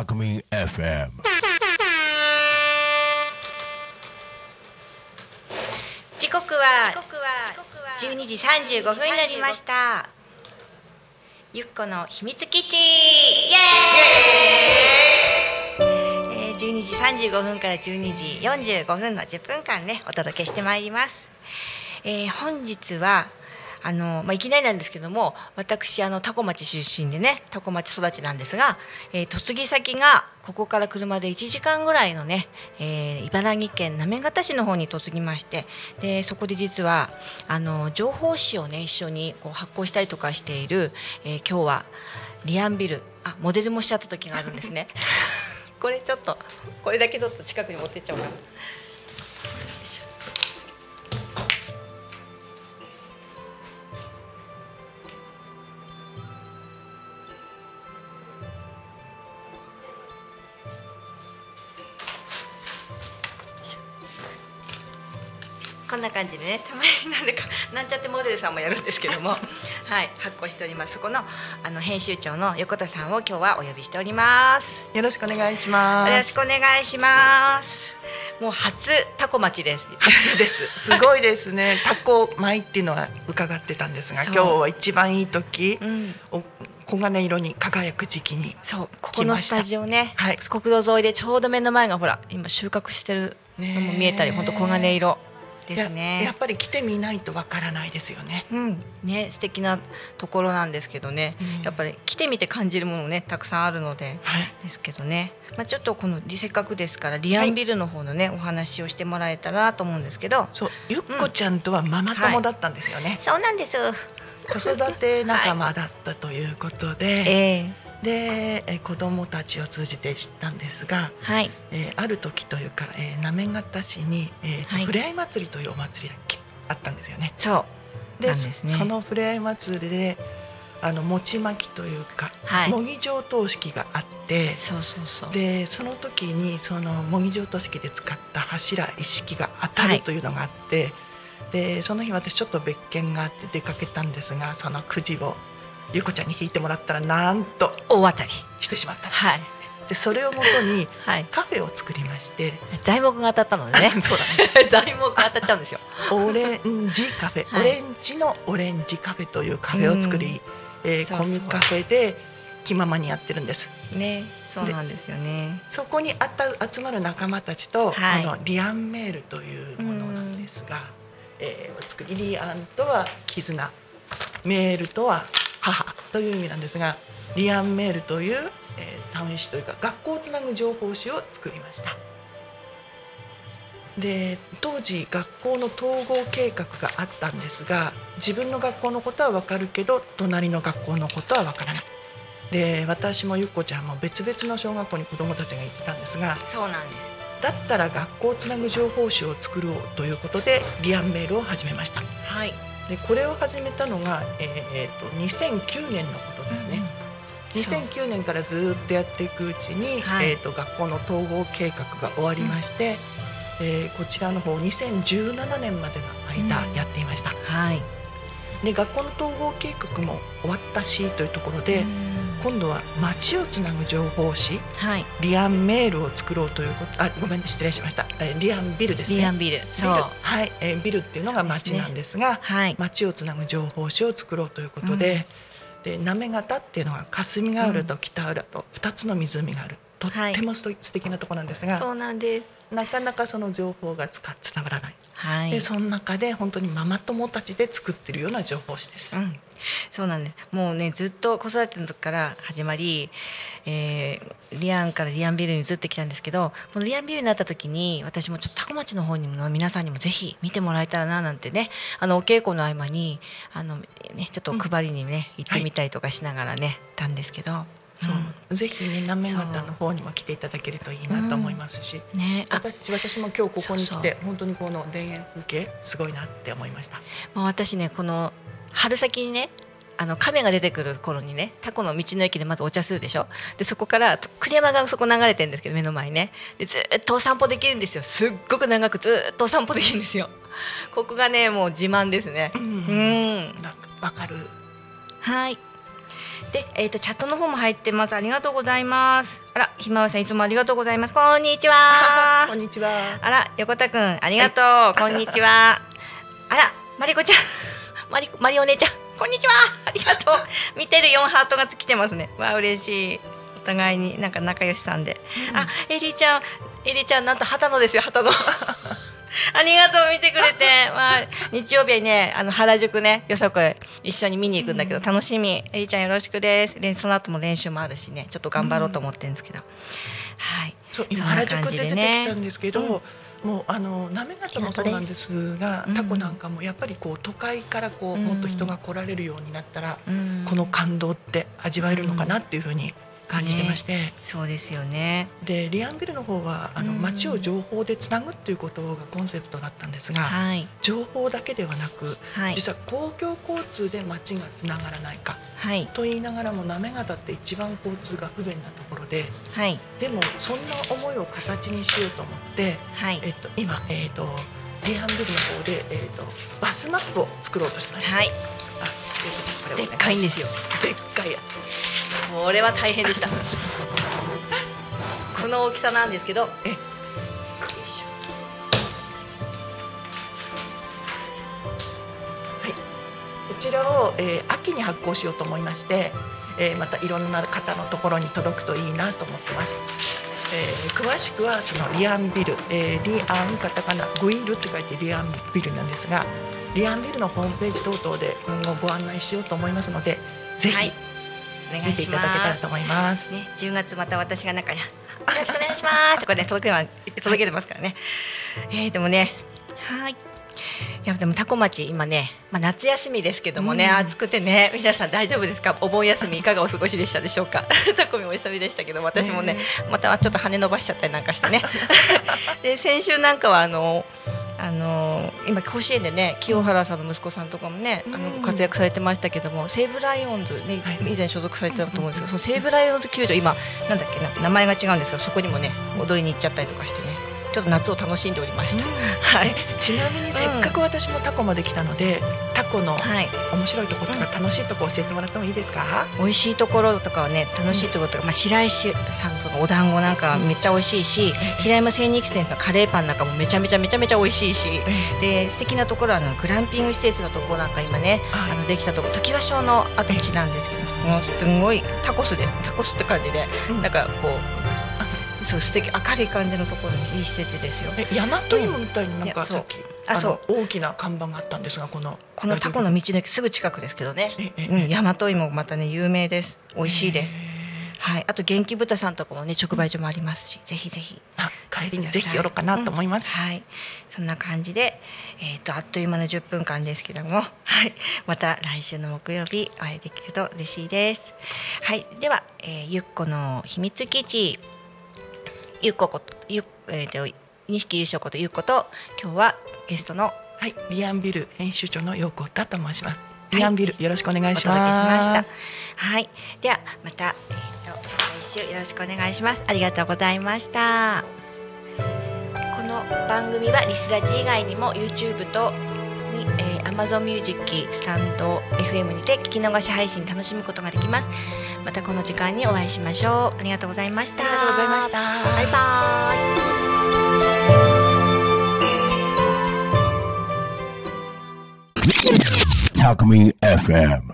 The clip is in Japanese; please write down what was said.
タクミン FM 時刻は12時35分になりました。ゆっこの秘密基地。イエーイ、えー、12時35分から12時45分の10分間ねお届けしてまいります、えー、本日はあのまあ、いきなりなんですけども私あの多古町出身でね多古町育ちなんですが、えー、嫁ぎ先がここから車で1時間ぐらいのね、えー、茨城県行方市の方に嫁ぎましてでそこで実はあの情報誌をね一緒にこう発行したりとかしている、えー、今日はリアンビルあモデルもしちゃった時があるんですね これちょっとこれだけちょっと近くに持ってっちゃおうかな。こんな感じでねたまになんでかなんちゃってモデルさんもやるんですけども はい発行しております。そこのあの編集長の横田さんを今日はお呼びしております。よろしくお願いします。よろしくお願いします。もう初タコ町です。初です。すごいですね。タコ米っていうのは伺ってたんですが今日は一番いい時、うん、黄金色に輝く時期にそうここのスタジオね、はい、国道沿いでちょうど目の前がほら今収穫してるのも見えたり本当黄金色ですね。やっぱり来てみないとわからないですよね。うん、ね素敵なところなんですけどね、うん、やっぱり来てみて感じるものねたくさんあるので、はい、ですけどね、まあちょっとこのせっかくですからリアンビルの方のね、はい、お話をしてもらえたらと思うんですけど、そうゆっこちゃんとはママ友だったんですよね。はい、そうなんです。子育て仲間だったということで、えーで、え子どもたちを通じて知ったんですが、はい。えー、ある時というか、えー、行方市に、えーはい、ふれあい祭りというお祭りだっけあったんですよね。そう。で、ね、そのふれあい祭りであの餅巻きというか、はい、模擬上等式があってそうそうそう。でその時にその模擬上等式で使った柱一式が当たるというのがあって、はい、でその日私ちょっと別件があって出かけたんですがそのくじをゆこちゃんに引いてもらったらなんと大当たり。してしまったんです。はい。でそれをもとにカフェを作りまして、はい、材木が当たったのでね。そうなんです。材木が当たっちゃうんですよ。オレンジカフェ、はい、オレンジのオレンジカフェというカフェを作り、えー、コミカフェで気ままにやってるんです。ねそうなんですよね。そこにあった集まる仲間たちと、はい、あの Lien Mère というものなんですが、えー、作り。 Lien とは絆。 Mère とは母という意味なんですが Lien Mère という、えー、単位詞というか学校をつなぐ情報誌を作りました。で当時学校の統合計画があったんですが自分の学校のことは分かるけど隣の学校のことは分からない。で私もゆっこちゃんも別々の小学校に子どもたちが行ったんですがそうなんです。だったら学校をつなぐ情報誌を作ろうということでリアンメールを始めました。はいでこれを始めたのが、えー、と2009年のことですね。うん、2009年からずっとやっていくうちに、はい、えーと、学校の統合計画が終わりまして、うん、えー、こちらの方2017年までの間やっていました。うん、はい。で学校の統合計画も終わったしというところで、今度は街をつなぐ情報誌、はい、リアンメールを作ろうということあごめん失礼しました、えリアンビルですね。リアンビル。そう。はい、えー、ビルっていうのが街なんですが、ね。はい、街をつなぐ情報誌を作ろうということで、うん、で行方っていうのは霞ヶ浦と北浦と2つの湖がある、とっても素敵なところなんですがそうなんです。なかなかその情報がつか伝わらない、はい、でその中で本当にママ友たちで作ってるような情報誌です。うん。そうなんです。もうねずっと子育ての時から始まり、えー、リアンからリアンビルに移ってきたんですけどこのリアンビルになった時に私もちょっと多古町の方にも皆さんにもぜひ見てもらえたらななんてねあのお稽古の合間にあの、ね、ちょっと配りにね、うん、行ってみたりとかしながらね、はい、たんですけど。そう、うん、ぜひね滑方の方にも来ていただけるといいなと思いますし、うん、ね、私私も今日ここに来て本当にこの田園風景すごいなって思いました。もう私ねこの春先にねあの亀が出てくる頃にねタコの道の駅でまずお茶するでしょ。でそこから栗山がそこ流れてるんですけど目の前にね。でずっとお散歩できるんですよ。すっごく長くずっとお散歩できるんですよ。ここがねもう自慢ですね。うん、うん、かる。はいで、えっ、ー、とチャットの方も入ってます。ありがとうございます。あら、ひまわりさんいつもありがとうございます。こんにちは。こんにちは。あら、横田くんありがとう。はい、こんにちは。あら、まりこちゃん、まりまりお姉ちゃん、こんにちは。ありがとう。見てる四ハートが来てますね。わあ嬉しい。お互いになんか仲良しさんで。うん、あ、エリちゃん、エリちゃんなんと旗のですよ、旗の。ありがとう見てくれて、まあ、日曜日にねあの原宿ねよそこ一緒に見に行くんだけど、楽しみ。えりちゃんよろしくです。その後も練習もあるしねちょっと頑張ろうと思ってるんですけど、はい。そう今原宿って出てきたんですけど、もうあの行方もそうなんですが、タコなんかもやっぱりこう都会からこう、もっと人が来られるようになったら、この感動って味わえるのかなっていうふうに感じてまして、ね、そうですよね。でリアンビルの方はあの街を情報でつなぐっていうことがコンセプトだったんですが、はい、情報だけではなく、はい、実は公共交通で街がつながらないか、はい、と言いながらも行方って一番交通が不便なところで、はい、でもそんな思いを形にしようと思って、はい。えっと、今、えっと、リアンビルの方で、えっと、バスマップを作ろうとしてます。はい。でっかいんですよ。でっかいやつこれは大変でした。この大きさなんですけど。えこちらを、えー、秋に発行しようと思いまして、えー、またいろんな方のところに届くといいなと思ってます。えー、詳しくはそのリアンビル、えー、リアンカタカナグイルって書いてリアンビルなんですがリアンビルのホームページ等々で今後ご案内しようと思いますのでぜひ、はい、見ていただけたらと思います。ね、10月また私が中によろしくお願いします。とかね届け届けてますからね。えー、でもねはい。いやでもタコ町今ね、まあ、夏休みですけどもね、うん、暑くてね皆さん大丈夫ですか？お盆休みいかがお過ごしでしたでしょうか？タコミお久みでしたけど私もね、またちょっと羽伸ばしちゃったりなんかしてね。で先週なんかはあのあの今甲子園でね清原さんの息子さんとかもね、あの活躍されてましたけども西武ライオンズね以前所属されてたと思うんですけど、その西武ライオンズ球場今なんだっけな名前が違うんですけどそこにもね踊りに行っちゃったりとかしてねちょっと夏を楽しんでおりました、うん、はい、ちなみにせっかく私もタコまで来たので、うん、タコの面白いところとか楽しいところ教えてもらってもいいですか、美味しいところとかはね楽しいところとか、まあ、白石さんのお団子なんかめっちゃ美味しいし、平山精肉店のカレーパンなんかもめちゃめちゃめちゃめちゃ美味しいし、で素敵なところはあのグランピング施設のところなんか今ね、あのできたところ常盤小の跡地なんですけど、もうすごいタコスでタコスって感じで、なんかこうそう素敵明るい感じのところにいい施設ですよ。え大和芋みたいになんかさっき、あそう。大きな看板があったんですがこのこのタコの道の駅すぐ近くですけどね。うん、大和芋またね有名です。美味しいです。はい、あと元気豚さんとかもね直売所もありますし、ぜひぜひ。あ帰りにぜひ寄ろうかなと思います。はい、そんな感じでえっ、とあっという間の10分間ですけども、はい、また来週の木曜日お会いできると嬉しいです。はい、では、えー、ゆっこの秘密基地ゆっこことゆえっ、ー、と錦優勝ことゆっこと今日はゲストのはいリアンビル編集長の陽子だと申します。リアンビル、よろしくお願いします。まはい、ではまたえっ、ー、と来週よろしくお願いします。ありがとうございました。この番組はリスラジ以外にも YouTube とに、えー、Amazon Music スタンド FM にて聞き逃し配信楽しむことができます。またこの時間にお会いしましょう。ありがとうございました。ありがとうございました。バイバーイ。Talk Me FM